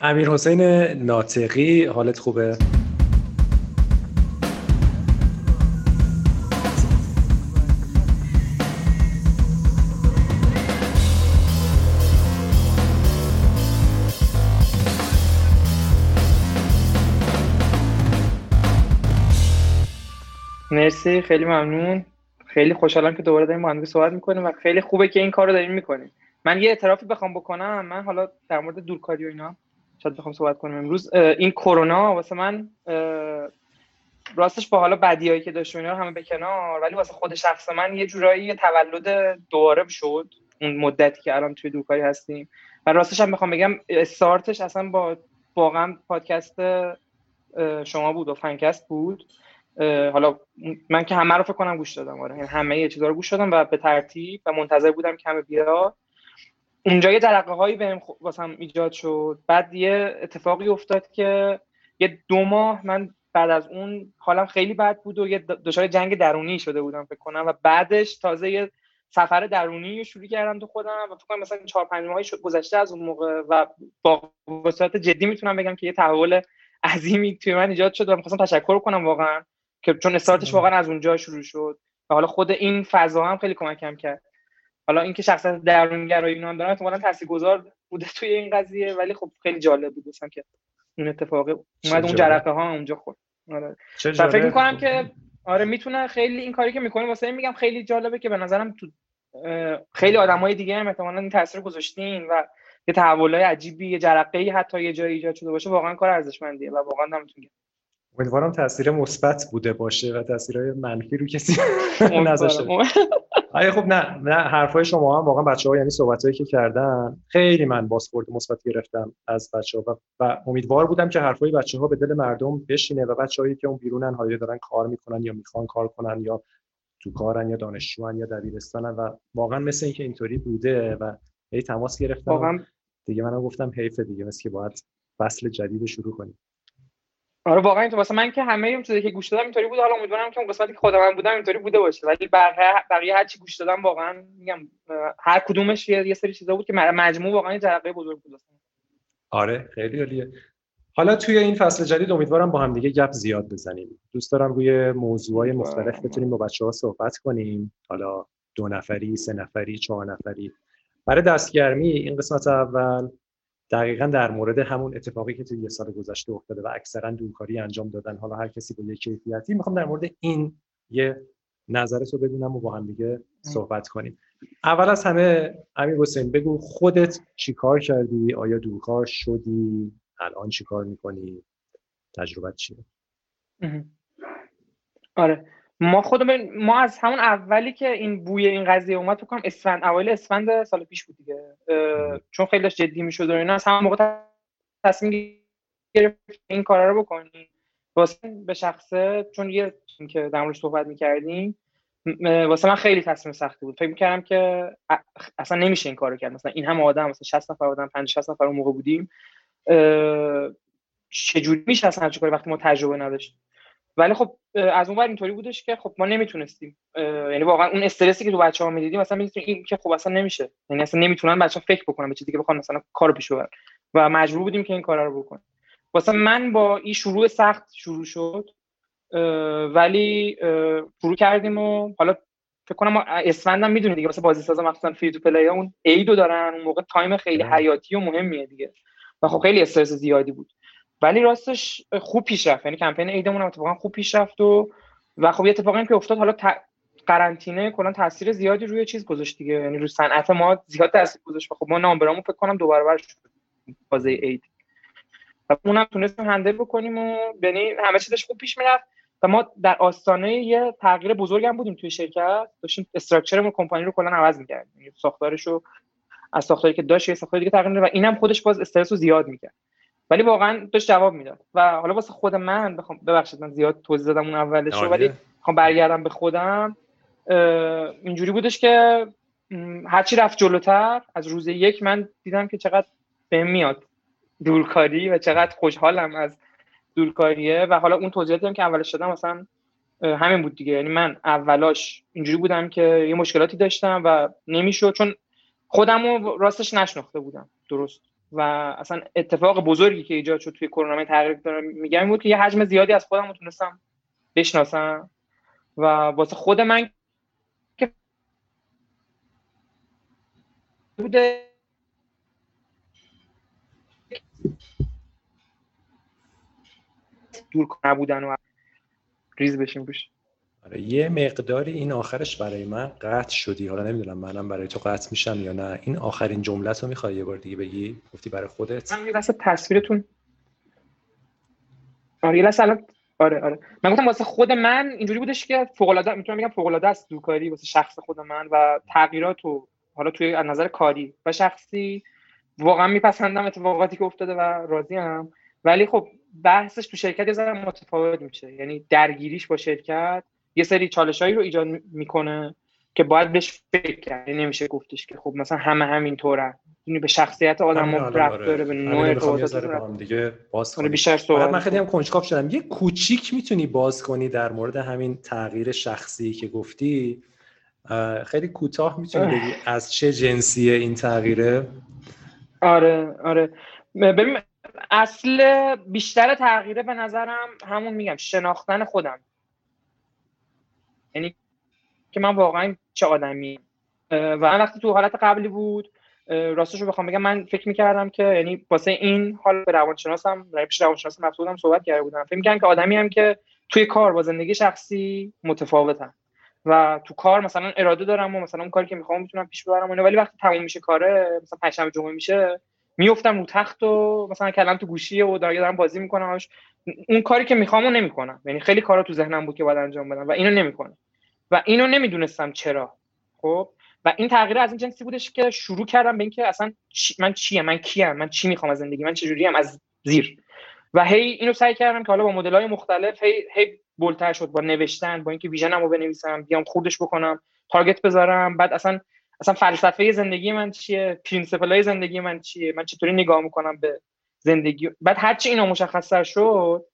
امیر حسین ناطقی حالت خوبه؟ مرسی خیلی ممنون. خیلی خوشحالم که دوباره داریم با هم صحبت می‌کنیم و خیلی خوبه که این کار رو داریم می‌کنیم. من یه اعترافی بخوام بکنم. من حالا در مورد دورکاری و اینا شاید بخوام صحبت کنم امروز. این کرونا واسه من راستش با حالا بدیایی که داشت اینا همه به کنار ولی واسه خود شخص من یه جورایی تولد دوباره شد. اون مدتی که الان توی دورکاری هستیم. و راستش هم بخوام بگم استارتش اصلا با واقعا پادکست شما بود و فنکست بود. حالا من که همه رو فکر کنم گوش دادم. آره یعنی همه یه چیزا رو گوش دادم و به ترتیب و منتظر بودم که همه بیاد. اونجا یه جرقه هایی بهم واسم ایجاد شد. بعد یه اتفاقی افتاد که یه دو ماه من بعد از اون حالم خیلی بد بود و یه دچار جنگ درونی شده بودم فکر کنم و بعدش تازه یه سفر درونی شروع کردم تو خودم و فکر کنم مثلا 4 5 ماهی گذشته از اون موقع و با وسط جدی می‌تونم بگم که یه تحول عظیمی توی من ایجاد شد و می‌خواستم تشکر کنم واقعا که چون استارتش واقعا از اونجا شروع شد. و حالا خود این فضا هم خیلی کمکم کرد. حالا اینکه شخصا درونگرایی اینا هم دارن احتمالاً تاثیرگذار بوده توی این قضیه ولی خب خیلی جالب بود مثلا که این اتفاق اومد اون جرقه ها اونجا خورد. آره. فکر می‌کنم که آره می‌تونه خیلی این کاری که می‌کنیم واسه میگم خیلی جالبه که به نظرم تو خیلی آدمای دیگه هم احتمالاً این تاثیر گذاشتین و یه تحولای عجیبی یه جرقه حتی یه جایی ایجاد شده باشه واقعا کار ارزشمندیه و واقعا نمی‌تونم امیدوارم تاثیر مثبت بوده باشه و تاثیرهای منفی رو کسی نذاشته آره خب نه نه حرفای شما هم واقعا بچه ها یعنی صحبت هایی که کردن خیلی من بازخورد مثبت گرفتم از بچه ها و, امیدوار بودم که حرفای بچه ها به دل مردم بشینه و بچه‌هایی که اون بیرونن حالا دارن کار می‌کنن یا می‌خوان کار کنن یا تو کارن یا دانشجوان یا دبیرستانن و واقعا مثل اینکه اینطوری بوده و هی تماس گرفتم. واقعا دیگه منم گفتم حیف دیگه مثل که باید فصل جدید شروع کنیم. آره واقعا اینطور واسه من که همه اون چیزی که گوش دادم اینطوری بود. حالا امیدوارم که اون قسمتی که خودم بودم اینطوری بوده باشه. ولی بقیه بقیه هر چی گوش دادم واقعا میگم هر کدومش یه, سری چیزا بود که مجموع واقعا جرقه بزرگ بود آره خیلی عالیه. حالا توی این فصل جدید امیدوارم با هم دیگه گپ زیاد بزنیم. دوست دارم روی موضوعهای مختلف بتونیم با بچه ها صحبت کنیم. حالا دو نفری سه نفری چهار نفری. برای دستگرمی این قسمت اول دقیقا در مورد همون اتفاقی که توی یه سال گذشته افتاده و اکثرا دورکاری انجام دادن حالا هر کسی با یه کیفیتی. می‌خوام در مورد این یه نظرت رو بدونم و با هم دیگه صحبت کنیم. اول از همه امیر حسین بگو خودت چیکار کردی؟ آیا دورکار شدی؟ الان چیکار می‌کنی؟ تجربت چیه؟ آره. ما خودمون ما از همون اولی که این بوی این قضیه اومد فکر کنم اسفند اوایل اسفند سال پیش بود دیگه. چون خیلی داشت جدی می‌شد و اینا از همون موقع تصمیم گرفت این کارا رو بکنیم. واسه به شخصه چون یه که در موردش صحبت می‌کردیم واسه من خیلی تصمیم سختی بود. فکر می‌کردم که اصلا نمیشه این کارو کرد. مثلا این هم آدم مثلا 60 نفر آدم 50 60 نفر اون موقع بودیم. چجوری میشه اصلا چه کاری وقتی ما تجربه نداشتیم؟ ولی خب از اون ور اینطوری بودش که خب ما نمی‌تونستیم یعنی واقعا اون استرسی که تو بچه ها می‌دیدیم مثلا می‌دونیم این که خب اصلا نمیشه. یعنی اصلا نمی‌تونن بچه ها فکر بکنن به چیزی که بخوان مثلا کارو پیش ببرن. و مجبور بودیم که این کارا رو بکنیم واسه من با این شروع سخت شروع شد ولی شروع کردیم و حالا فکر کنم اسفندم می‌دونید دیگه واسه بازی سازا مخصوصا free to play اون عیدو دارن اون موقع time خیلی حیاتی و مهمیه دیگه. و خب خیلی استرس زیادی بود. ولی راستش خوب پیش رفت یعنی کمپین عیدمون هم اتفاقا خوب پیش رفت و و خب یه اتفاقی که افتاد حالا ت... قرنطینه کلا تاثیر زیادی روی چیز گذاشت دیگه. یعنی روی صنعت ما زیاد تاثیر گذاشت. خب ما number امون فکر کنم دو برابر شد فاز اید. و اونم تونستیم هندل بکنیم و یعنی همه چیزش خوب پیش می‌رفت. و ما در آستانه یه تغییر بزرگم بودیم توی شرکت. داشتیم استراکچرمون کمپانی رو کلا عوض می‌کردیم. ساختارش رو از ساختاری که داشت یه ساختاری دیگه تغییر و اینم خودش باز استرس رو زیاد می‌کرد. ولی واقعا داشت جواب می‌داد. و حالا واسه خود من بخوام ببخشید من زیاد توضیح دادم اون اولش رو ولی می‌خوام برگردم به خودم. اینجوری بودش که هرچی رفت جلوتر از روز یک من دیدم که چقدر بهم میاد دورکاری و چقدر خوشحالم از دورکاریه. و حالا اون توضیحاتی هم که اولش دادم مثلا همین بود دیگه. یعنی من اولاش اینجوری بودم که یه مشکلاتی داشتم و نمی‌شد چون خودم راستش نشناخته بودم درست. و اصلا اتفاق بزرگی که ایجاد شد توی کرونا تغییر دارم میگم این بود که یه حجم زیادی از خودم تونستم بشناسم و واسه خود من که بوده دور نبودن و ریز بشیم آره یه مقداری این آخرش برای من قطع شدی. حالا نمی‌دونم منم برای تو قطع میشم یا نه. این آخرین جمله رو می‌خوای یه بار دیگه بگی؟ گفتی برای خودت؟ من یه تصویرتون آره یه الان آره آره. من گفتم واسه خود من اینجوری بودش که فوق العاده می‌تونم بگم فوق العاده است دوکاری واسه شخص خود من و تغییرات و حالا توی از نظر کاری و شخصی واقعا میپسندم اتفاقاتی که افتاده و راضی هم ولی خب بحثش تو شرکت یه متفاوت میشه. یعنی درگیریش با شرکت یه سری چالشایی رو ایجاد می‌کنه که باید بهش فکر کرد. یعنی نمیشه گفتش که خب مثلا همه همین طوره یعنی به شخصیت آدم رفت داره به نوع ارتباطات دیگه باز کنی بیشتر صحبت من خیلی هم کنجکاو شدم. یه کوچیک می‌تونی باز کنی در مورد همین تغییر شخصی که گفتی. خیلی کوتاه می‌تونی بگی از چه جنسیه این تغییره؟ آره آره. ببین اصل بیشتر تغییره به نظرم همون میگم شناختن خودم. یعنی که من واقعا چه آدمی. و وقتی تو حالت قبلی بود راستش رو بخوام بگم من فکر می‌کردم که یعنی واسه این حال به روانشناسم پیش روانشناسم رفته بودم صحبت کرده بودم. فکر می‌کردم که آدمی هم که توی کار با زندگی شخصی متفاوتم و تو کار مثلا اراده دارم و مثلا اون کاری که می‌خوام می‌تونم پیش ببرم ولی وقتی تموم میشه کاره مثلا پنجشنبه جمعه میشه میفتم رو تخت و مثلا کلم تو گوشیه و دارم بازی می‌کنم اون کاری که میخوامو نمی‌کنم. یعنی خیلی کارا تو ذهنم بود که باید انجام بدم و اینو نمی‌کنم. و اینو نمی‌دونستم چرا. خب؟ و این تغییر از این جنسی بودش که شروع کردم به اینکه اصلا من چیم؟ من کیم؟ من چی می‌خوام از زندگی؟ من چجوری هم از زیر. و هی اینو سعی کردم که حالا با مدل های مختلف هی هی bold تر شد با نوشتن با اینکه vision مو بنویسم بیام خوردش بکنم target بذارم. بعد اصلا اصلا فلسفه زندگی من چیه؟ principle های زندگی من چیه؟ من چطوری نگاه می‌کنم به زندگی؟ بعد هرچی اینا مشخصتر شد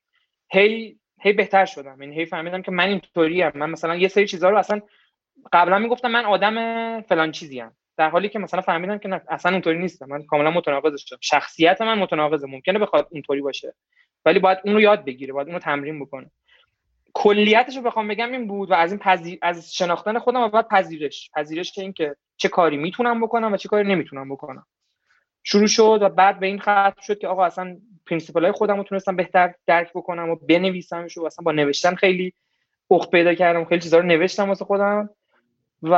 هی هی بهتر شدم. یعنی هی فهمیدم که من اینطوری من مثلا یه سری چیزها رو اصلا قبلا می‌گفتم من آدم فلان چیزی‌ام. در حالی که مثلا فهمیدم که نه اصلا اونطوری نیستم. من کاملا متناقضش شدم شخصیت من متناقضه. ممکنه بخواد اونطوری باشه. ولی باید اون رو یاد بگیره باید اون رو تمرین بکنه. کلیتش رو بخوام بگم این بود و از این پذیر... از شناختن خودم و بعد پذیرش. پذیرش که این که چه کاری می‌تونم بکنم و چه کاری نمی‌تونم بکنم. شروع شد و بعد به این ختم شد که آقا اصلا principle های خودم رو تونستم بهتر درک بکنم و بنویسمش و اصلا با نوشتن خیلی اخت پیدا کردم خیلی چیزا رو نوشتم واسه خودم. و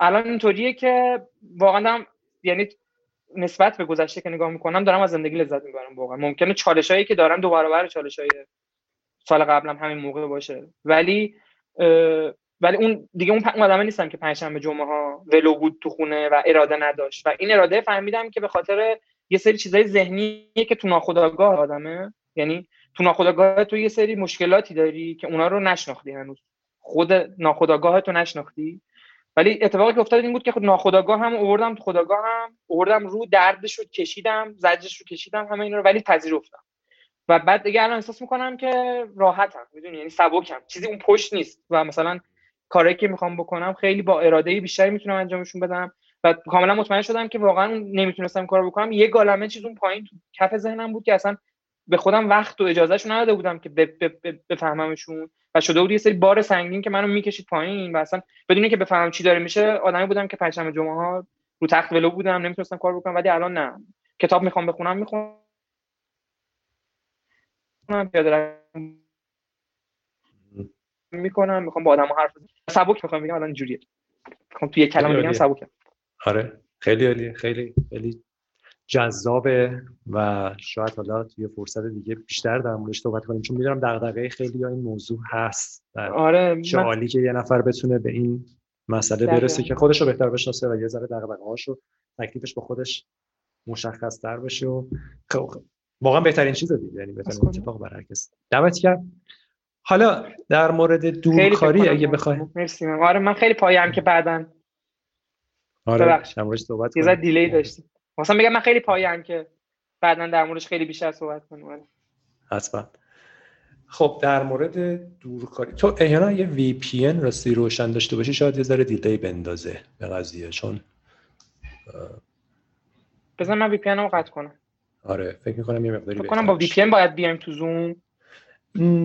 الان اینطوریه که واقعا یعنی نسبت به گذشته که نگاه می‌کنم دارم از زندگی لذت می‌برم واقعا. ممکنه چالش هایی که دارم دو برابر چالش های سال قبلم همین موقع باشه. ولی ولی اون دیگه اون آدمه نیستم که پنجشنبه جمعه ها ولو بود تو خونه و اراده نداشت. و این اراده فهمیدم که به خاطر یه سری چیزای ذهنیه که تو ناخودآگاه آدمه. یعنی تو ناخودآگاه تو یه سری مشکلاتی داری که اونا رو نشناختی هنوز. خود ناخودآگاه تو نشناختی. ولی اتفاقی که افتاد این بود که خود ناخودآگاه هم آوردم تو خودآگاه هم آوردم رو دردش رو کشیدم زجرش رو کشیدم همه اینا رو ولی پذیرفتم. و بعد دیگه الان احساس می‌کنم که راحتم می‌دونی؟ یعنی سبکم. چیزی اون پشت نیست و مثلا کاری که می‌خوام بکنم خیلی با اراده بیشتری می‌تونم انجامشون بدم و کاملا مطمئن شدم که واقعا نمی‌تونستم کارو بکنم. یه گالمه چیز اون پایین تو کف ذهنم بود که اصلا به خودم وقت و اجازهشون نداده بودم که بفهممشون و شده بود یه سری بار سنگین که منو می‌کشید پایین و اصلا بدون که بفهمم چی داره میشه آدمی بودم که پنجشنبه جمعه ها رو تخت ولو بودم نمی‌تونستم کار بکنم ولی الان نه. کتاب می‌خوام بخونم می‌خونم. پیاده می‌کنم می‌خوام با آدم حرف بزنم. سبک می‌خوام بگم الان اینجوریه. می‌خوام تو یک کلمه بگم سبکم آره خیلی عالیه خیلی خیلی جذابه و شاید حالا توی فرصت دیگه بیشتر در موردش صحبت کنیم چون می‌دونم دغدغه خیلی یا این موضوع هست. آره چه عالی که یه نفر بتونه به این مسئله برسه که خودش رو بهتر بشناسه و یه ذره دغدغه‌هاشو تکلیفش با خودش مشخص تر بشه و خب، واقعا بهترین چیزه دیگه یعنی بهترین اتفاق برای هر دعوت کرد. حالا در مورد دورکاری اگه بخوای مرسی من آره من خیلی پایم که بعدن آره موردش صحبت یه delay داشتیم. مثلا بگم من خیلی پایم که بعدا در موردش خیلی بیشتر صحبت کنیم. آره. حتما. خب در مورد دورکاری تو احیانا یه VPN راستی روشن داشته باشی شاید یه ذره delay بندازه به قضیه چون بزن من VPN رو قطع کنم. آره فکر می‌کنم یه مقداری فکر کنم با VPN باید بیایم تو زوم.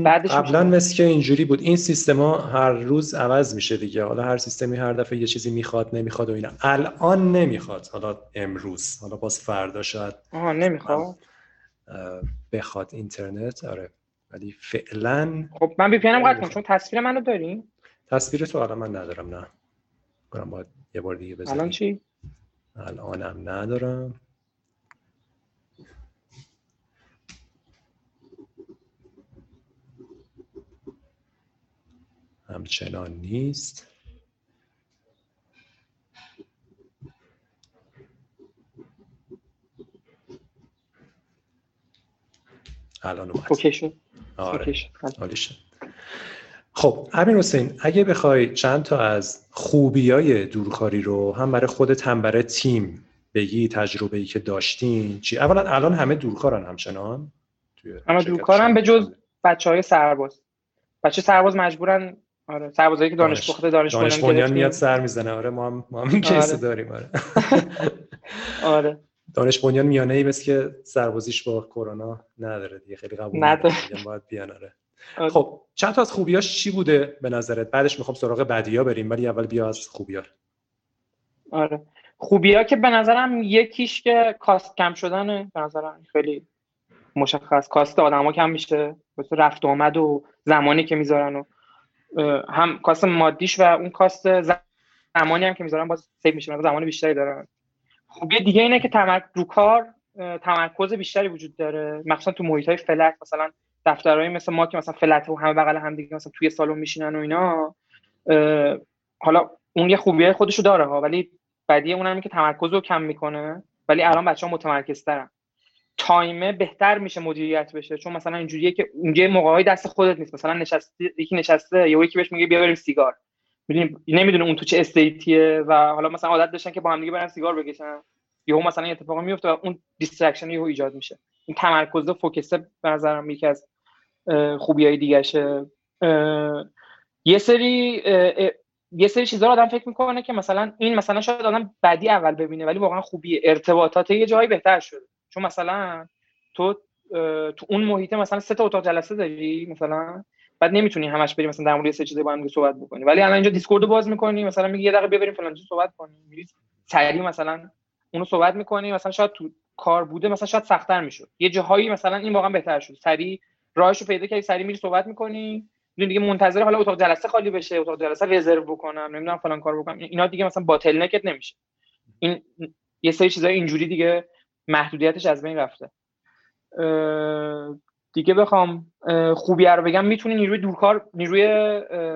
بعدش قبلا مثل که اینجوری بود این سیستما هر روز عوض میشه دیگه. حالا هر سیستمی هر دفعه یه چیزی می‌خواد نمی‌خواد و اینا. الان نمی‌خواد. حالا امروز. حالا باز فردا شاید آها نمی‌خواد. بخواد اینترنت. آره. ولی فعلا خب من بی پی قطع کنم چون تصویر منو داریم تصویر تو الان من ندارم نه. کنم باید یه بار دیگه بزنیم. الان چی؟ الانم ندارم. همچنان نیست. الان اومد. اوکی شد. آره. خب امیر حسین اگه بخوای چند تا از خوبی های دورکاری رو هم برای خودت هم برای تیم بگی تجربه ای که داشتین چی؟ اولا الان همه دورکارن همچنان؟ همه دورکارن به جز بچه های سرباز. بچه سرباز مجبورن آره سربازایی که دانش بخته دانش دانش میاد سر می‌زنه. آره ما هم ما هم این کیسو آره. داریم آره. آره. دانش بنیان میانه ای مثل که سربازیش با کرونا نداره دیگه خیلی قبول نداره. باید بیان آره. آره. خب چند تا از خوبیاش چی بوده به نظرت؟ بعدش می‌خوام سراغ بدیا بریم ولی اول بیا از خوبیا. آره. خوبیا که به نظرم یکیش که کاست کم شدنه. به نظرم خیلی مشخص. کاست آدما کم میشه. مثل رفت آمد و زمانی که می‌ذارن و هم کاست مادیش و اون کاست زمانی هم که می‌ذارن باز سیو میشه زمان بیشتری دارن. خوبی دیگه اینه که تمرکز رو کار تمرکز بیشتری وجود داره. مخصوصا تو محیط های فلت مثلا دفترهای مثل ما که مثلا فلت و همه بغل هم دیگه مثلا توی سالن میشینن و اینا حالا اون یه خوبیه خودشو داره ها ولی بدیه اونم که تمرکز رو کم می‌کنه ولی الان بچه ها متمرکزترن. تایمه بهتر میشه مدیریت بشه. چون مثلا اینجوریه که اونجا موقعی دست خودت نیست. مثلا نشسته یکی نشسته یا یکی بهش میگه بیا بریم سیگار. نمی‌دونه اون تو چه state یه و حالا مثلا عادت داشتن که با هم دیگه برن سیگار بکشن. یهو مثلا اتفاقی میفته و اون distraction یهو ایجاد میشه. این تمرکز و focus به نظرم یکی از خوبی های دیگهشه. یه سری یه سری چیزا رو آدم فکر می‌کنه که مثلا این مثلا شاید آدم بعدی اول ببینه ولی واقعا خوبیه. ارتباطات یه جایی بهتر شده. چون مثلا تو تو اون محیط مثلا سه تا اتاق جلسه داری مثلا بعد نمی‌تونی همش بری مثلا در مورد سه چیز با هم صحبت بکنی. ولی الان اینجا دیسکورد باز می‌کنی مثلا میگی یه دقیقه بریم فلان صحبت کنیم میری سریع مثلا اونو صحبت می‌کنی مثلا شاید تو کار بوده مثلا شاید سختتر می‌شد. یه جاهایی مثلا این واقعا بهتر شد. سریع راهشو پیدا کردی سریع میری صحبت می‌کنی. دیگه منتظر حالا اتاق جلسه خالی بشه اتاق جلسه رزرو بکنم نمی‌دونم فلان کار بکنم. اینا دیگه مثلا باتل نکت نمیشه. این یه سری چیزای اینجوری دیگه محدودیتش از بین رفته. دیگه بخوام خوبی رو بگم می‌تونی نیروی دورکار نیروی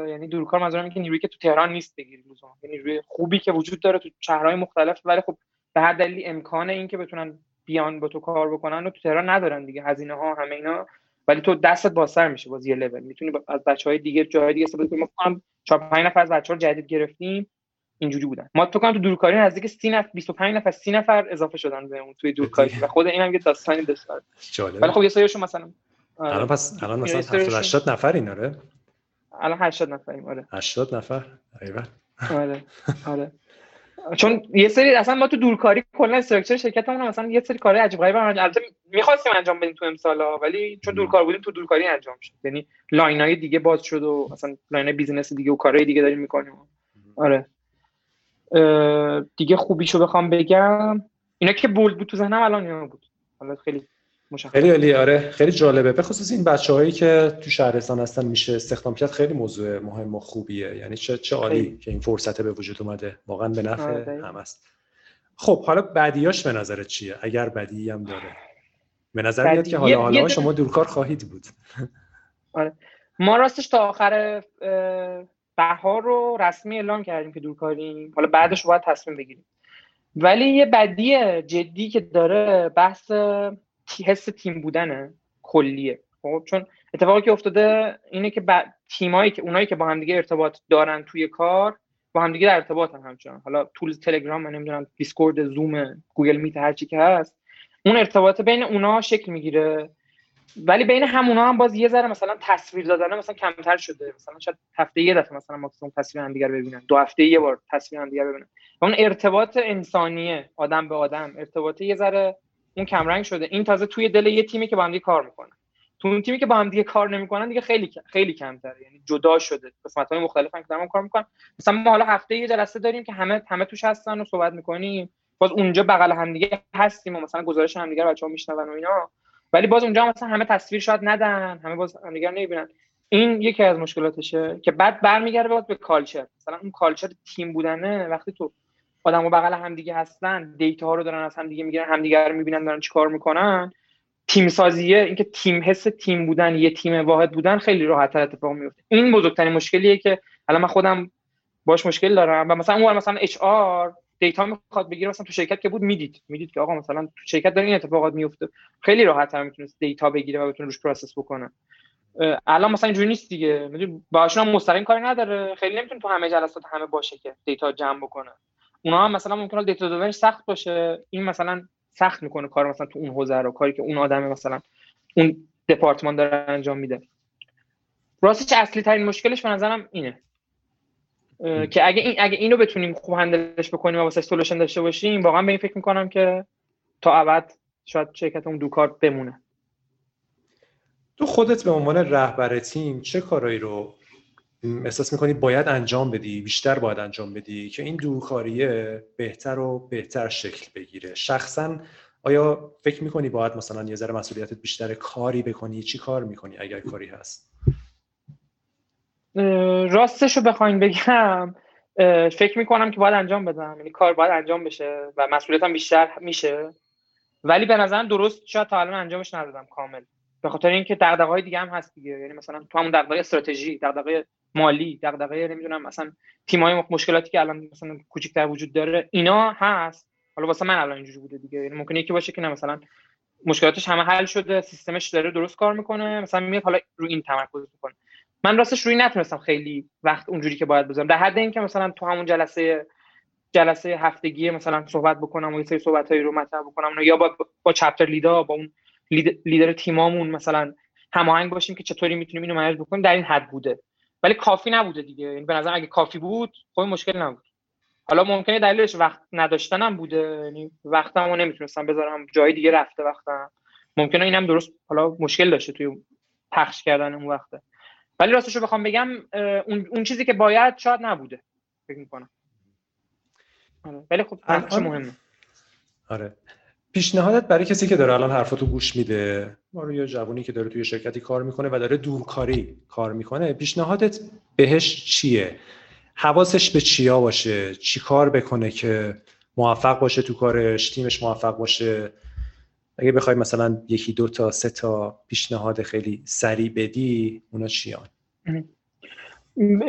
یعنی دورکار منظورم که نیرویی که تو تهران نیست بگیری یعنی نیروی خوبی که وجود داره تو شهرهای مختلف ولی خب به هر دلیلی امکان این که بتونن بیان با تو کار بکنن و تو تهران ندارن دیگه. هزینه ها همه اینا. ولی تو دستت بازتر میشه باز یه لول می‌تونی از بچه های دیگه جای دیگه استفاده کنی ما 4 5 نفر از بچه‌ها جدید گرفتیم. اینجوری بودن. ما تو کنم تو دورکاری نزدیک 30 نفر 25 نفر 30 نفر اضافه شدن به اون توی دورکاری. و خود اینم یه داستانی داشت. ولی خب یه سریشون مثلا آره. الان پس الان مثلا 70 80 نفر این آره؟ الان 80 نفریم آره. 80 نفر؟ ایول آره آره. چون یه سری اصلا ما تو دورکاری کلا structure شرکتمون مثلا یه سری کارهای عجیب غریب البته می‌خواستیم انجام بدیم تو امسالا ولی چون دورکار بودیم تو دورکاری انجام شد. یعنی line ای دیگه باز شد و مثلا line business دیگه و کارهای دیگه داریم می‌کنیم. آره. دیگه خوبیشو بخوام بگم. اینا که بولد بود تو ذهنم الان اینا بود. حالا خیلی مشخص. خیلی عالی آره. خیلی جالبه. به خصوص این بچه‌هایی که تو شهرستان هستن میشه استخدام کرد. خیلی موضوع مهم و خوبیه. یعنی چه چه عالی که این فرصت به وجود اومده. واقعا به نفع آره. هم است خب حالا بدیاش به نظرت چیه؟ اگر بدی هم داره. به نظر میاد که حالا حالا شما دورکار خواهید بود. آره. ما راستش تا آخر بهار رو رسمی اعلام کردیم که دورکاریم حالا بعدش باید تصمیم بگیریم. ولی یه بدی جدی که داره بحث حس تیم بودن کلیه. خب چون اتفاقی که افتاده اینه که. تیمایی که اونایی که با هم دیگه ارتباط دارن توی کار با هم دیگه در ارتباطن همچنان. حالا tool تلگرام من نمی‌دونم دیسکورد زوم گوگل میت هر چی که هست اون ارتباط بین اونا شکل می‌گیره. ولی بین همونا هم باز یه ذره مثلا تصویر دادن مثلا کمتر شده. مثلا شاید هفته یه دفعه مثلا ماکسیمم تصویر هم دیگر ببینن. دو هفته یه بار تصویر هم دیگر ببینن. اون ارتباط انسانیه آدم به آدم. ارتباط یه ذره اون کمرنگ شده. این تازه توی دل یه تیمی که با هم کار می‌کنه تو اون تیمی که با هم دیگه کار نمی‌کنن دیگه خیلی خیلی کمتره. یعنی جدا شده. قسمت های مختلف هم که کار می‌کنن. مثلا ما حالا هفته یه جلسه داریم که همه همه توش هستن و صحبت می‌کنیم. باز اونجا بغل هم دیگه هستیم و مثلا گزارش هم دیگه بچه‌ها میشنون و اینا. ولی باز اونجا مثلا همه تصویر شاید ندن همه باز هم دیگه نمی‌بینن. این یکی از مشکلاتشه که بعد برمیگرده باز به کالچر مثلا اون کالچر تیم بودنه وقتی تو آدمو بغل همدیگه هستن دیتا ها رو دارن از همدیگه می‌گیرن همدیگه رو می‌بینن دارن چیکار می‌کنن تیم سازیه اینکه تیم حس تیم بودن یه تیم واحد بودن خیلی راحت اتفاق میفته این بزرگترین مشکلیه که الان من خودم باش مشکل دارم و مثلا اون مثلا HR data می‌خواد بگیره مثلا تو شرکت که بود می‌دید. می‌دید که آقا مثلا تو شرکت داره این اتفاقات میفته خیلی راحت تر می‌تونه data بگیره و بتونه روش process بکنه. الان مثلا اینجوری نیست دیگه. باشون هم مستقیم کاری نداره. خیلی نمی‌تونه تو همه جلسات همه باشه که data جمع بکنه. اونا هم مثلا ممکنه data دادن سخت باشه. این مثلا سخت می‌کنه کار مثلا تو اون حوزه رو کاری که اون آدم مثلا اون دپارتمان داره انجام میده. راستش اصلی ترین مشکلش به نظرم اینه. که اگه این اگه اینو بتونیم خوب هندلش بکنیم و واسه سولوشن داشته باشیم واقعا به این فکر می‌کنم که تا ابد شاید شرکت اون دو کار بمونه. تو خودت به عنوان رهبر تیم چه کارایی رو احساس می‌کنی باید انجام بدی بیشتر باید انجام بدی که این دورکاریه بهتر و بهتر شکل بگیره؟ شخصا آیا فکر می‌کنی باید مثلا یه ذره مسئولیتت بیشتر کاری بکنی؟ چی کار می‌کنی اگر کاری هست؟ راستش رو بخواین بگم فکر می‌کنم که باید انجام بدم. یعنی کار باید انجام بشه و مسئولیتم بیشتر میشه. ولی به نظرم درست شاید تا الان انجامش ندادم کامل. به خاطر اینکه دغدغه‌های دیگه هم هست دیگه. یعنی مثلا تو همون دغدغه استراتژی دغدغه مالی دغدغه نمی‌دونم مثلا تیمای مشکلاتی که الان مثلا کوچیک‌تر وجود داره اینا هست. حالا واسه من الان اینجوری بوده دیگه. یعنی ممکنه یکی باشه که نه مثلا مشکلاتش همه حل شده سیستمش داره درست کار می‌کنه مثلا میاد حالا رو این تمرکز می‌کنه. من راستش روی نتونستم خیلی وقت اونجوری که باید بذارم. در حد اینکه مثلا تو همون جلسه جلسه هفتگی مثلا صحبت بکنم و یه سری صحبتایی رو مطرح بکنم یا با با چپتر لیدا با اون لیدر تیمامون مثلا هماهنگ باشیم که چطوری می‌تونیم اینو منیج بکنیم در این حد بوده. ولی کافی نبوده دیگه. یعنی به نظر اگه کافی بود خب مشکل نبود. حالا ممکنه دلیلش وقت نداشتنم بوده. یعنی وقتمو نمی‌تونستم بذارم. جای دیگه رفته وقتم. ممکنه اینم درست حالا مشکل داشته توی پخش کردن اون وقته. ولی راستش رو بخوام بگم اون, اون چیزی که باید شاید نبوده فکر می‌کنم. آره. ولی خب مهمه؟ آره. پیشنهادت برای کسی که داره الان حرفاتو گوش میده ما رو یا جوونی که داره توی شرکتی کار می‌کنه و داره دورکاری کار می‌کنه پیشنهادت بهش چیه؟ حواسش به چیا باشه؟ چی کار بکنه که موفق باشه تو کارش؟ تیمش موفق باشه؟ اگه بخوای مثلا یکی دو تا سه تا پیشنهاد خیلی سریع بدی اونا چیان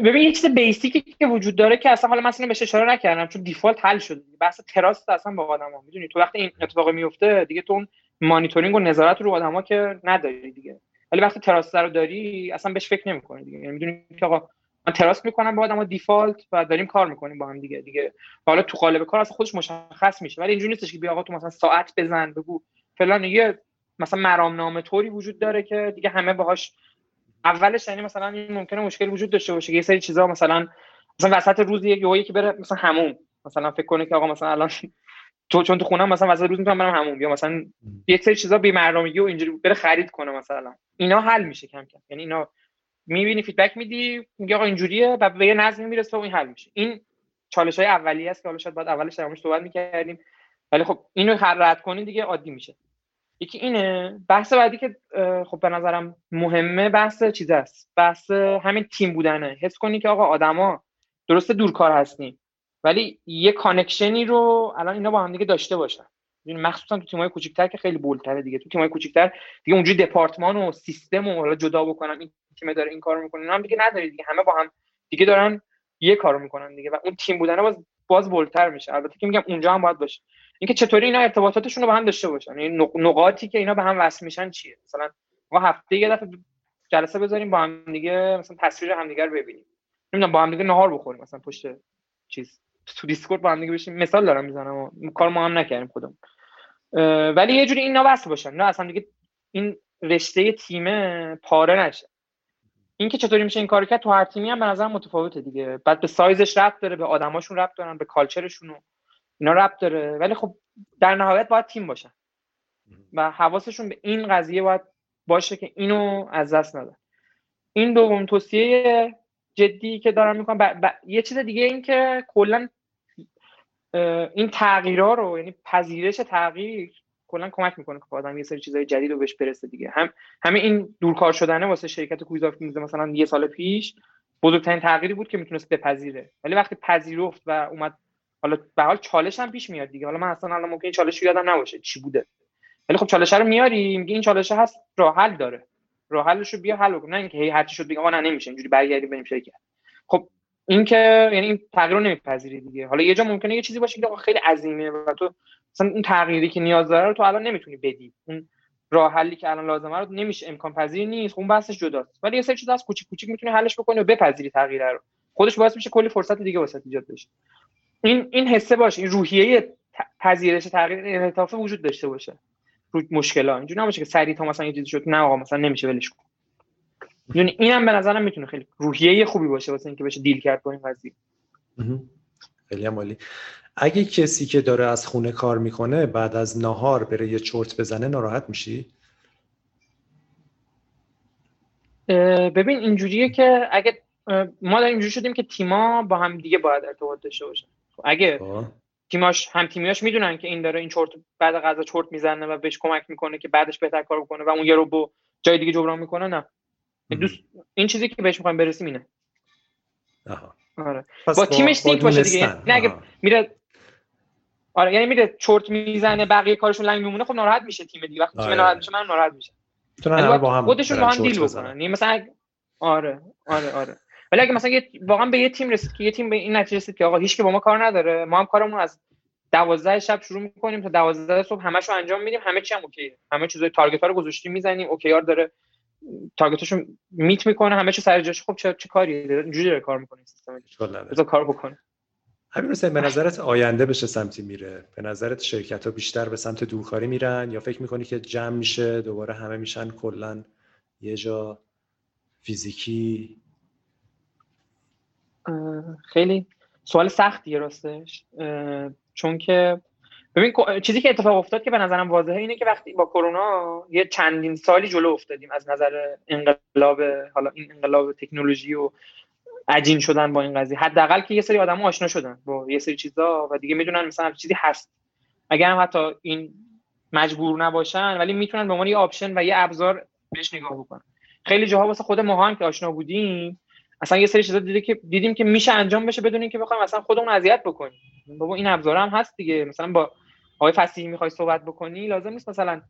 ببین یه چیز basic ی که وجود داره که اصلا حالا من اصلا بهش اشاره نکردم چون default حل شده بحث trust اصلا با آدما می‌دونی؟ تو وقتی این اتفاق میفته دیگه تو اون مانیتورینگ و نظارت رو آدما که نداری دیگه. ولی وقتی trust رو داری اصلا بهش فکر نمی‌کنی دیگه. یعنی می‌دونی که آقا من تراست می‌کنم با آدما دیفالت و داریم کار می‌کنیم با هم دیگه دیگه. حالا تو قالب کار اصلا خودش مشخص میشه. ولی اینجوری نیستش که بیا آقا تو مثلا ساعت بزن بگو فلان یه مثلا مرامنامه طوری وجود داره که دیگه همه باهاش اولش یعنی مثلا این ممکنه مشکل وجود داشته باشه یه سری چیزا مثلا مثلا وسط روز یک یهو که بره مثلا هموم مثلا فکر کنه که آقا مثلا الان تو چون تو خونم مثلا وسط روز می‌تونم برم هموم یا مثلا یک سری چیزا بی برنامگی و اینجوری بره خرید کنه مثلا. اینا حل میشه کم کم. یعنی اینا می‌بینی feedback میدی میگه آقا اینجوریه و به یه نظمی می‌رسه و این حل میشه. این چالش های اولیه است که حالا شاید بعد اولش در صحبت می‌کردیم. ولی خب اینو رد کنی دیگه عادی میشه. یکی اینه. بحث بعدی که خب به نظرم مهمه بحث چیز است؟ بحث همین تیم بودنه. حس کنی که آقا آدما درسته دورکار هستیم. ولی یه connection ی رو الان اینا با هم دیگه داشته باشن. مخصوصا تو تیمای کوچیک‌تر که خیلی bold تره دیگه. تو تیمای کوچیک‌تر دیگه اونجوری دپارتمان و سیستم و حالا جدا بکنم این تیم داره این کارو می‌کنه. هم دیگه نداری دیگه. همه با هم دیگه دارن یه کارو می‌کنن دیگه. و اون تیم بودنه باز باز بولتر میشه. البته که میگم اونجا هم باید باشه. اینکه چطوری اینا ارتباطاتشون رو با هم داشته باشن. یعنی نقاطی که اینا به هم وصل میشن چیه؟ مثلا ما هفته یه دفعه جلسه بذاریم با هم دیگه مثلا تصویر همدیگه رو ببینیم. نمی‌دونم با هم دیگه نهار بخوریم مثلا پشت چیز تو دیسکورد با هم دیگه بشیم. مثال دارم می‌زنم و کار ما هم نکردیم خودمون. ولی یه جوری اینا وصل باشن. نه اصلا دیگه این رشته تیم پاره نشه. این که چطوری میشه این کار کرد تو هر تیمی هم به نظر متفاوته دیگه. بعد به سایزش ربط داره به آدماشون ربط دارن به کالچرشون اینا ربط داره. ولی خب در نهایت باید تیم باشن و حواسشون به این قضیه باید باشه که اینو از دست ندن این دوم توصیه جدی که دارم می‌کنم ب... یه چیز دیگه این که کلا این تغییرها رو یعنی پذیرش تغییر کلا کمک می‌کنه که آدم یه سری چیزای جدید رو بهش برسه دیگه. هم همه این دورکار شدنه واسه شرکت Quiz of مثلا یه سال پیش بزرگترین تغییری بود که می‌تونست بپذیره. ولی وقتی پذیرفت و اومد حالا به حال چالش هم پیش میاد دیگه. حالا من اصلا الان ممکن چالش یادم نباشه چی بوده. ولی خب چالش رو میاری میگه این چالش هست راه حل داره. راه حلش رو بیا حل کن نه اینکه هی هرچی شد بگم نه نمیشه. اینجوری برگردیم بریم شرکت. خب این که یعنی این تغییر رو نمیپذیری دیگه. حالا یه جا ممکنه یه چیزی باشه که خیلی عظیمه و تو مثلا اون تغییری که نیاز داره رو تو الان نمی‌تونی بدی. اون راه حلی که الان لازمه رو نمیشه امکان پذیر نیست. اون بحثش جداست. ولی یه سری چیز از کوچیک کوچیک می‌تونی حلش بکنی و بپذیری تغییر رو. خودش باعث میشه کلی فرصت دیگه واسه ایجاد بشه. این این حسه باشه این روحیه پذیرش تغییر انعطاف وجود داشته باشه. رو مشکلات اینجوری نباشه که سریع تا مثلا یه چیزی شد نه آقا مثلا نمیشه ولش کن. یعنی اینم به نظرم می‌تونه خیلی روحیه خوبی باشه واسه اینکه بشه دیل کرد با این قضیه. خیلی عالی. اگه کسی که داره از خونه کار می‌کنه بعد از نهار بره یه چرت بزنه ناراحت میشی؟ ببین اینجوریه که اگه ما داریم اینجوری شدیم که تیما با هم دیگه باید ارتباط داشته باشن. خب اگه خب. تیماش هم تیمیاش می‌دونن که این داره این چرت بعد غذا چرت می‌زنه و بهش کمک می‌کنه که بعدش بهتر کار بکنه و اون یه رو با جای دیگه جبران می‌کنه نه. دوست این چیزی که بهش می‌خوایم برسیم اینه. آها. آره. با تیمش sync باشه دیگه. نه اگه میره آره یعنی میره چرت می‌زنه بقیه کارشون لنگ میمونه خب ناراحت میشه تیم دیگه. وقتی تیم آره. ناراحت میشه من ناراحت میشم. یعنی با هم خودشون با هم deal بکنن. یعنی مثلا آره آره آره. ولی اگه مثلا یه واقعا به یه تیم رسید که یه تیم به این نتیجه رسید که آقا هیچ که با ما کار نداره ما هم کارمون از 12 شب شروع می‌کنیم تا 12 صبح همشو انجام میدیم همه چی هم OK همه چیزای target ها رو گذاشتیم می‌زنیم OKR داره تارگتاشو میت می‌کنه همه چی سر جاش. خب چه, چه کاری داره اینجوری داره کار می‌کنه سیستم. بذار کار بکنه. همین مثلا به نظرت آینده بشه سمتی میره؟ به نظرت شرکت ها بیشتر به سمت دورکاری میرن یا فکر می‌کنی که جمع میشه دوباره همه میشن کلا یه جا فیزیکی خیلی سوال سختیه راستش. چون که ببین چیزی که اتفاق افتاد که به نظرم واضحه اینه که وقتی با کرونا یه چندین سالی جلو افتادیم از نظر انقلاب حالا این انقلاب تکنولوژی و عجین شدن با این قضیه. حداقل که یه سری آدم آشنا شدن با یه سری چیزا و دیگه می‌دونن مثلا چیزی هست. اگر هم حتی این مجبور نباشن ولی می‌تونن به عنوان یه آپشن و یه ابزار بهش نگاه بکنن. خیلی جاها واسه خود ما هم که آشنا بودیم اصلا یه سری چیزا دیدیم که دیدیم که میشه انجام بشه بدون اینکه بخوایم مثلا خودمون اذیت بکنیم. بابا این ابزار هم هست دیگه. مثلا با آقای فصیحی می‌خوای صحبت بکنی لازم نیست مثلا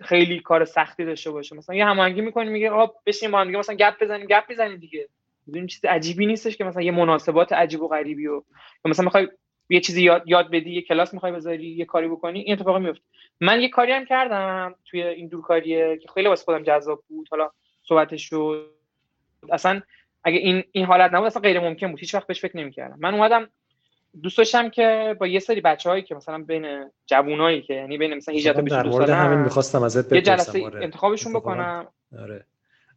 خیلی کار سختی داشته باشه. مثلا یه هماهنگی می‌کنیم میگه آقا بشین با هم دیگه مثلا گپ بزنیم گپ بزنیم دیگه. این چیز عجیبی نیستش که مثلا یه مناسبات عجیب و غریبی و مثلا می‌خوای یه چیزی یاد, یاد بدی یه کلاس می‌خوای بذاری یه کاری بکنی این اتفاق میفته من یه کاری هم کردم توی این دورکاریه که خیلی واسه خودم جذاب بود. حالا صحبتش شد. اصلا اگه این این حالت نبود اصلا غیر ممکن بود. هیچ وقت بهش فکر نمی‌کردم. من اومدم دوست داشتم که با یه سری بچه‌هایی که مثلا بین جوونایی که یعنی بین مثلا 18 تا 22 سال همین می‌خواستم ازت بپرسم یه جلسه آره. انتخابشون بکنم. آره.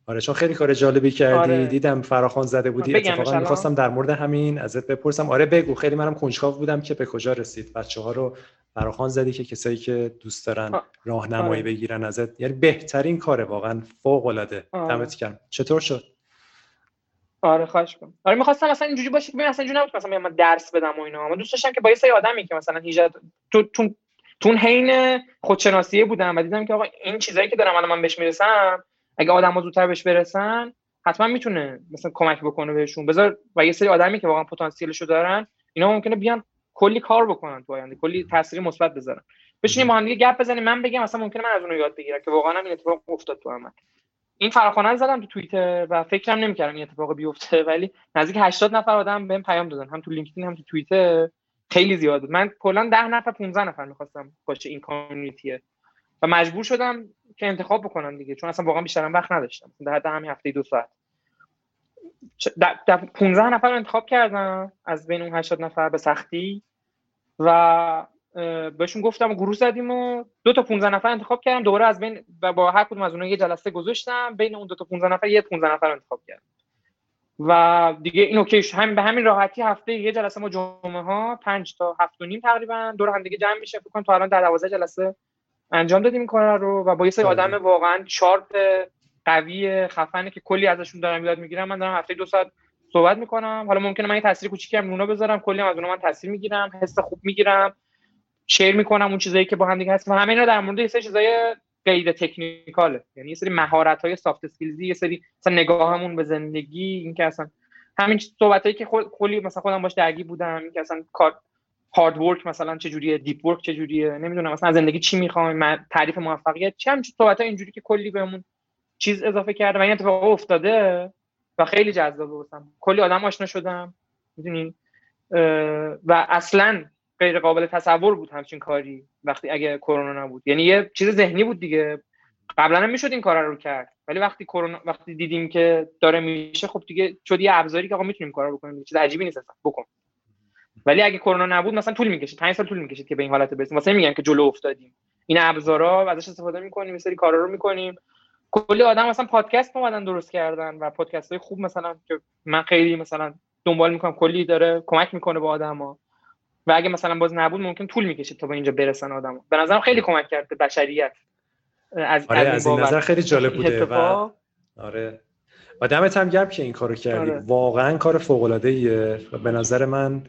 آره چون خیلی کار جالبی کردی. آره. دیدم فراخان زده بودی. اتفاقا می‌خواستم در مورد همین ازت بپرسم. آره بگو. خیلی منم کنجکاو بودم که به کجا رسید. بچه ها رو فراخان زدی که کسایی که دوست دارن راهنمایی آره. بگیرن ازت. یعنی بهترین کاره واقعا فوق العاده دمت گرم. چطور شد؟ آره خواهش کنم آره می‌خواستم مثلا اینجوری باشه که مثلا اینجوری نبود مثلا من درس بدم و اینا. من دوست داشتم که با یه سری آدمی که مثلا هیجت تو تو تون حین خودشناسیه بودم و دیدم که آقا این چیزایی که دارم الان من بهش می‌رسم اگه آدم زودتر بهش برسن حتما می‌تونه مثلا کمک بکنه بهشون. بذار و یه سری آدمی که واقعا پتانسیلشو دارن اینا ممکنه بیان کلی کار بکنن تو آینده کلی تاثیر مثبت بذارن. بشینیم با هم دیگه گپ بزنیم. من بگم مثلا ممکنه من از اونو یاد بگیرم که واقعا این اتفاق افتاد تو من این فراخوانه رو زدم تو توییتر و فکرم نمی‌کردم این اتفاق بیفته ولی نزدیک 80 نفر آدم بهم پیام دادن هم تو لینکدین هم تو توییتر. خیلی زیاد من کلا 10 نفر 15 نفر می‌خواستم باشه این کامیونیتیه و مجبور شدم که انتخاب بکنم دیگه چون اصلا واقعا بیشترم وقت نداشتم. در حد همین هفته دو ساعت. در 15 نفر انتخاب کردم از بین اون 80 نفر به سختی. و بهشون گفتم گروه زدیم و دو تا 15 نفر انتخاب کردم دوباره از بین و با هر کدوم از اونها یه جلسه گذاشتم. بین اون دو تا 15 نفر یه 15 نفر انتخاب کردم. و دیگه این OK هم به همین راحتی هفته یه جلسه ما جمعه ها 5 تا 7 و نیم تقریبا. دور هم دیگه جمع میشه. فکر کنم تا الان در 12 جلسه انجام دادیم این کار رو. و با یه سری آدم واقعا sharp قوی خفنه که کلی ازشون دارم یاد می‌گیرم. من دارم هفته دو ساعت صحبت می‌کنم. حالا ممکنه من یه تاثیر کوچیکی هم اونا بذارم. کلی هم از اونها من تاثیر می‌گیرم. حس خوب می‌گیرم. share می‌کنم اون چیزایی که با هم دیگه هست و همه اینا در مورد یه سری چیزای غیر technical ه یعنی یه سری مهارت های soft skills ی یه سری مثلا نگاهمون به زندگی این که اصلا همین صحبتایی که کلی مثلا خودم باش درگیر بودم این که اصلا کار هارد ورک مثلا چه جوریه دیپ ورک چه جوریه نمی‌دونم مثلا زندگی چی می‌خوام تعریف موفقیت. چه همین صحبت اینجوری که کلی بهمون چیز اضافه کرده و این اتفاق افتاده و خیلی جذابه واسم کلی آدم آشنا شدم می‌دونین و اصلا غیر قابل تصور بود همچین کاری وقتی اگه کرونا نبود. یعنی یه چیز ذهنی بود دیگه. قبلا هم می‌شد این کار رو کرد. ولی وقتی کرونا وقتی دیدیم که داره میشه خب دیگه شد یه ابزاری که آقا می‌تونیم کارو بکنیم. چیز عجیبی نیست اصلا. بکن. ولی اگه کرونا نبود مثلا طول می‌کشید 5 سال طول می‌کشید که به این حالت برسیم. واسه میگم که جلو افتادیم. این ابزارا ازش استفاده می‌کنیم یه سری کارا رو می‌کنیم. کلی آدم مثلا پادکست اومدن درست کردن و پادکست های خوب مثلا که من خیلی مثلا دنبال می‌کنم کلی داره کمک می‌کنه به آدما. و اگه مثلا باز نبود ممکن طول می‌کشید تا به اینجا برسن آدم به نظرم خیلی کمک کرد به بشریت. از, آره از, این نظر خیلی جالب بوده و آره. و دمت هم گرم که این کارو کردی. آره. واقعا کار فوق العاده ایه به نظر من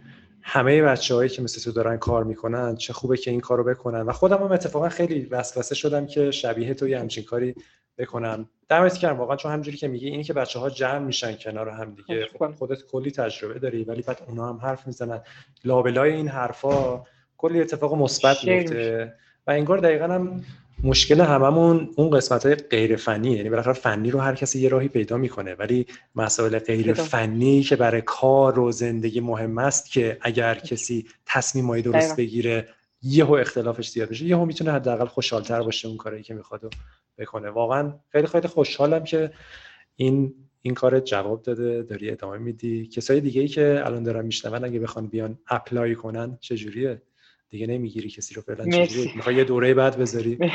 همه بچه‌هایی که مثل تو دارن کار می‌کنن چه خوبه که این کارو بکنن. و خودم هم اتفاقا خیلی وسوسه شدم که شبیه تو یه همچین کاری بکنم دمت گرم. واقعا چون همجوری که میگی اینی که بچه ها جمع میشن کنار هم دیگه. خب خودت کلی تجربه داری ولی بعد اونا هم حرف می‌زنن. لابلای این حرفا کلی اتفاق مثبت میفته. و انگار دقیقا هم مشکل هممون اون قسمت های غیر فنی یعنی بالاخره فنی رو هر کسی یه راهی پیدا می‌کنه. ولی مسائل غیر فنی که برای کار و زندگی مهم است که اگر کسی تصمیمایی درست بگیره یهو اختلافش زیاد بشه یهو می‌تونه حداقل خوشحالتر باشه اون کاری که می‌خواد بکنه. واقعا خیلی خیلی خوشحالم که این این کار جواب داده داری ادامه میدی. کسای دیگه ای که الان دارن میشنون اگه بخوان بیان اپلای کنن چه جوریه دیگه نمی‌گیری کسی رو فعلا چجوریه؟ می‌خوای یه دوره بعد بذاری.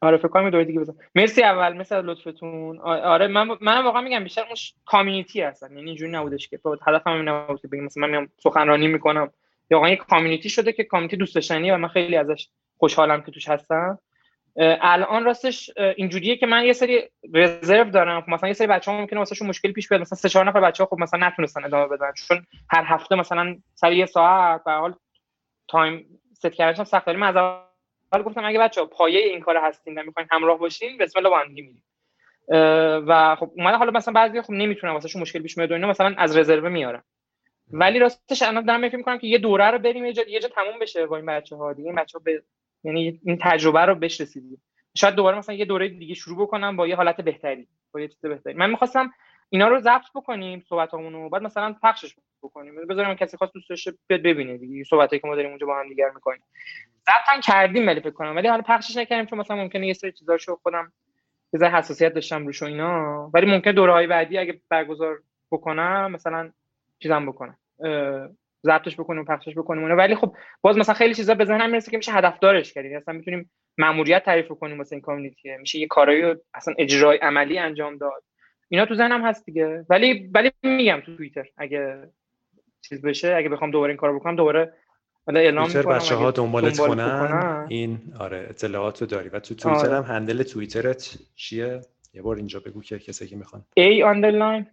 آره فکر کنم دوره دیگه بزن مرسی اول مثل لطفتون. آره من من واقعا میگم بیشتر اون کامیونیتی هستن. یعنی اینجوری نبودش که. هدفم این نبود که بگم مثلا من میام سخنرانی می‌کنم. واقعا یه کامیونیتی شده که کامیونیتی دوست داشتنی و من خیلی ازش خوشحالم که توش هستم. الان راستش اینجوریه که من یه سری رزرو دارم. خب مثلا یه سری بچه‌ها ممکنه واسهشون مشکل پیش بیاد. مثلا سه چهار نفر بچه‌ها خب مثلا نتونستن ادامه بدن. چون هر هفته مثلا سر یه ساعت به حال time set کردنش سخت من از اول گفتم اگه بچه‌ها پایه این کار هستین و می‌خواین همراه باشین بسم الله با هم میریم. و خب اومده حالا مثلا بعضی خب نمی‌تونن واسهشون مشکل پیش میاد و اینا مثلا از رزرو میارن. ولی راستش الان دارم فکر می‌کنم که یه دوره رو بریم یه جا یه جا تموم بشه با این بچه‌ها دیگه. این بچه‌ها به یعنی این تجربه رو بهش رسیدیم شاید دوباره مثلا یه دوره دیگه شروع بکنم با یه حالت بهتری با یه چیز بهتری. من می‌خواستم اینا رو ضبط بکنیم صحبتامون رو بعد مثلا پخشش بکنیم. بذاریم کسی خواست دوست داشته بیاد ببینه دیگه صحبتایی که ما داریم اونجا با هم دیگر می‌کنیم. ضبط هم کردیم ولی فکر کنم. ولی حالا پخشش نکردیم چون مثلا ممکنه یه سری چیزاشو خودم یه حساسیت داشتم روش و اینا. ولی ممکنه دوره های بعدی اگه برگزار بکنم مثلا چیزام بکنم. ضبطش بکنیم و پخشش بکنیم ولی خب باز مثلا خیلی چیزا به ذهنم می‌رسه که میشه هدفدارش کرد. یعنی اصلا می‌تونیم ماموریت تعریف کنیم واسه این کامیونیتی میشه یه کارایی اصلا اجرای عملی انجام داد. اینا تو ذهنم هست دیگه. ولی ولی میگم تو توییتر اگه چیز بشه اگه بخوام دوباره این کارو بکنم دوباره حالا اعلام می‌کنم بچه ها دنبالت کنن؟ این آره اطلاعات رو داری. و تو توییتر آره. هم هندل توییترت چیه؟ یه بار اینجا بگو که کسی که می‌خوان. A underline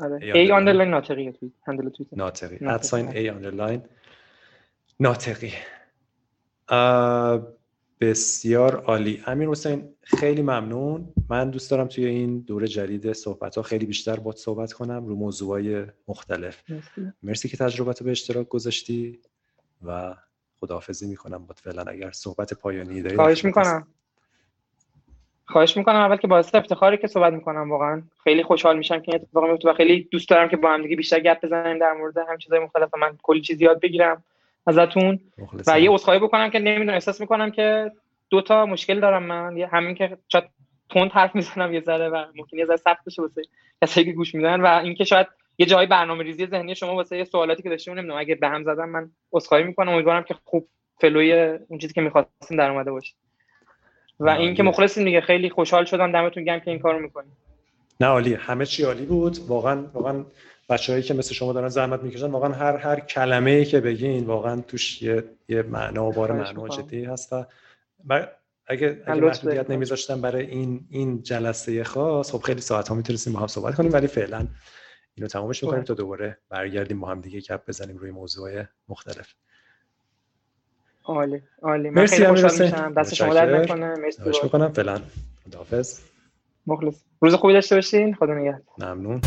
آره. A underline ناطقی توییت هندل توییتر. ناطقی. ادساین A underline ناطقی. بسیار عالی. امیر حسین خیلی ممنون. من دوست دارم توی این دوره جدید صحبت ها خیلی بیشتر با صحبت کنم رو موضوعهای مختلف. مرسی, مرسی که تجربت رو به اشتراک گذاشتی و خداحافظی می‌کنم با فعلا اگر صحبت پایانی داری خواهش می‌کنم. خواهش می‌کنم اول که باعث افتخاری که صحبت می‌کنم واقعا. خیلی خوشحال میشم که این اتفاق میفته و خیلی دوست دارم که با هم دیگه بیشتر گپ بزنیم در مورد هم چیزای مختلف من کلی چیز یاد بگیرم ازتون. و یه عذرخواهی بکنم که نمی‌دونم احساس می‌کنم که دو تا مشکل دارم من. همین که شاید تند حرف می‌زنم یه ذره و ممکن یه ذره سخت بشه واسه کسایی که گوش میدن و اینکه شاید یه جای برنامه ریزی ذهنی شما واسه یه سوالاتی که داشتیم نمی‌دونم اگه به هم زدم من عذرخواهی می‌کنم. امیدوارم که خوب فلوی اون چیزی که می‌خواستیم در اومده باشه. و اینکه مخلصیم دیگه. خیلی خوشحال شدم. دمتون گرم که این کارو می‌کنیم نه عالی همه چی عالی بود. واقعا واقعا بچه‌هایی که مثل شما دارن زحمت می‌کشن واقعا هر هر کلمه ای که بگین واقعا توش یه یه معنا و بار معنا جدی هست. و اگه اگه محدودیت نمیذاشتم برای این این جلسه خاص خب خیلی ساعت ها می‌تونستیم با هم صحبت کنیم ولی فعلا اینو تمامش می‌کنیم تا دوباره برگردیم با هم دیگه کپ بزنیم روی موضوع مختلف. عالی عالی. من خیلی خوشحال میشم. دست شما در نکنه. مرسی می‌کنم. فعلا خداحافظ. مخلص. روز خوبی داشته باشین. خدا نگهدار. ممنون.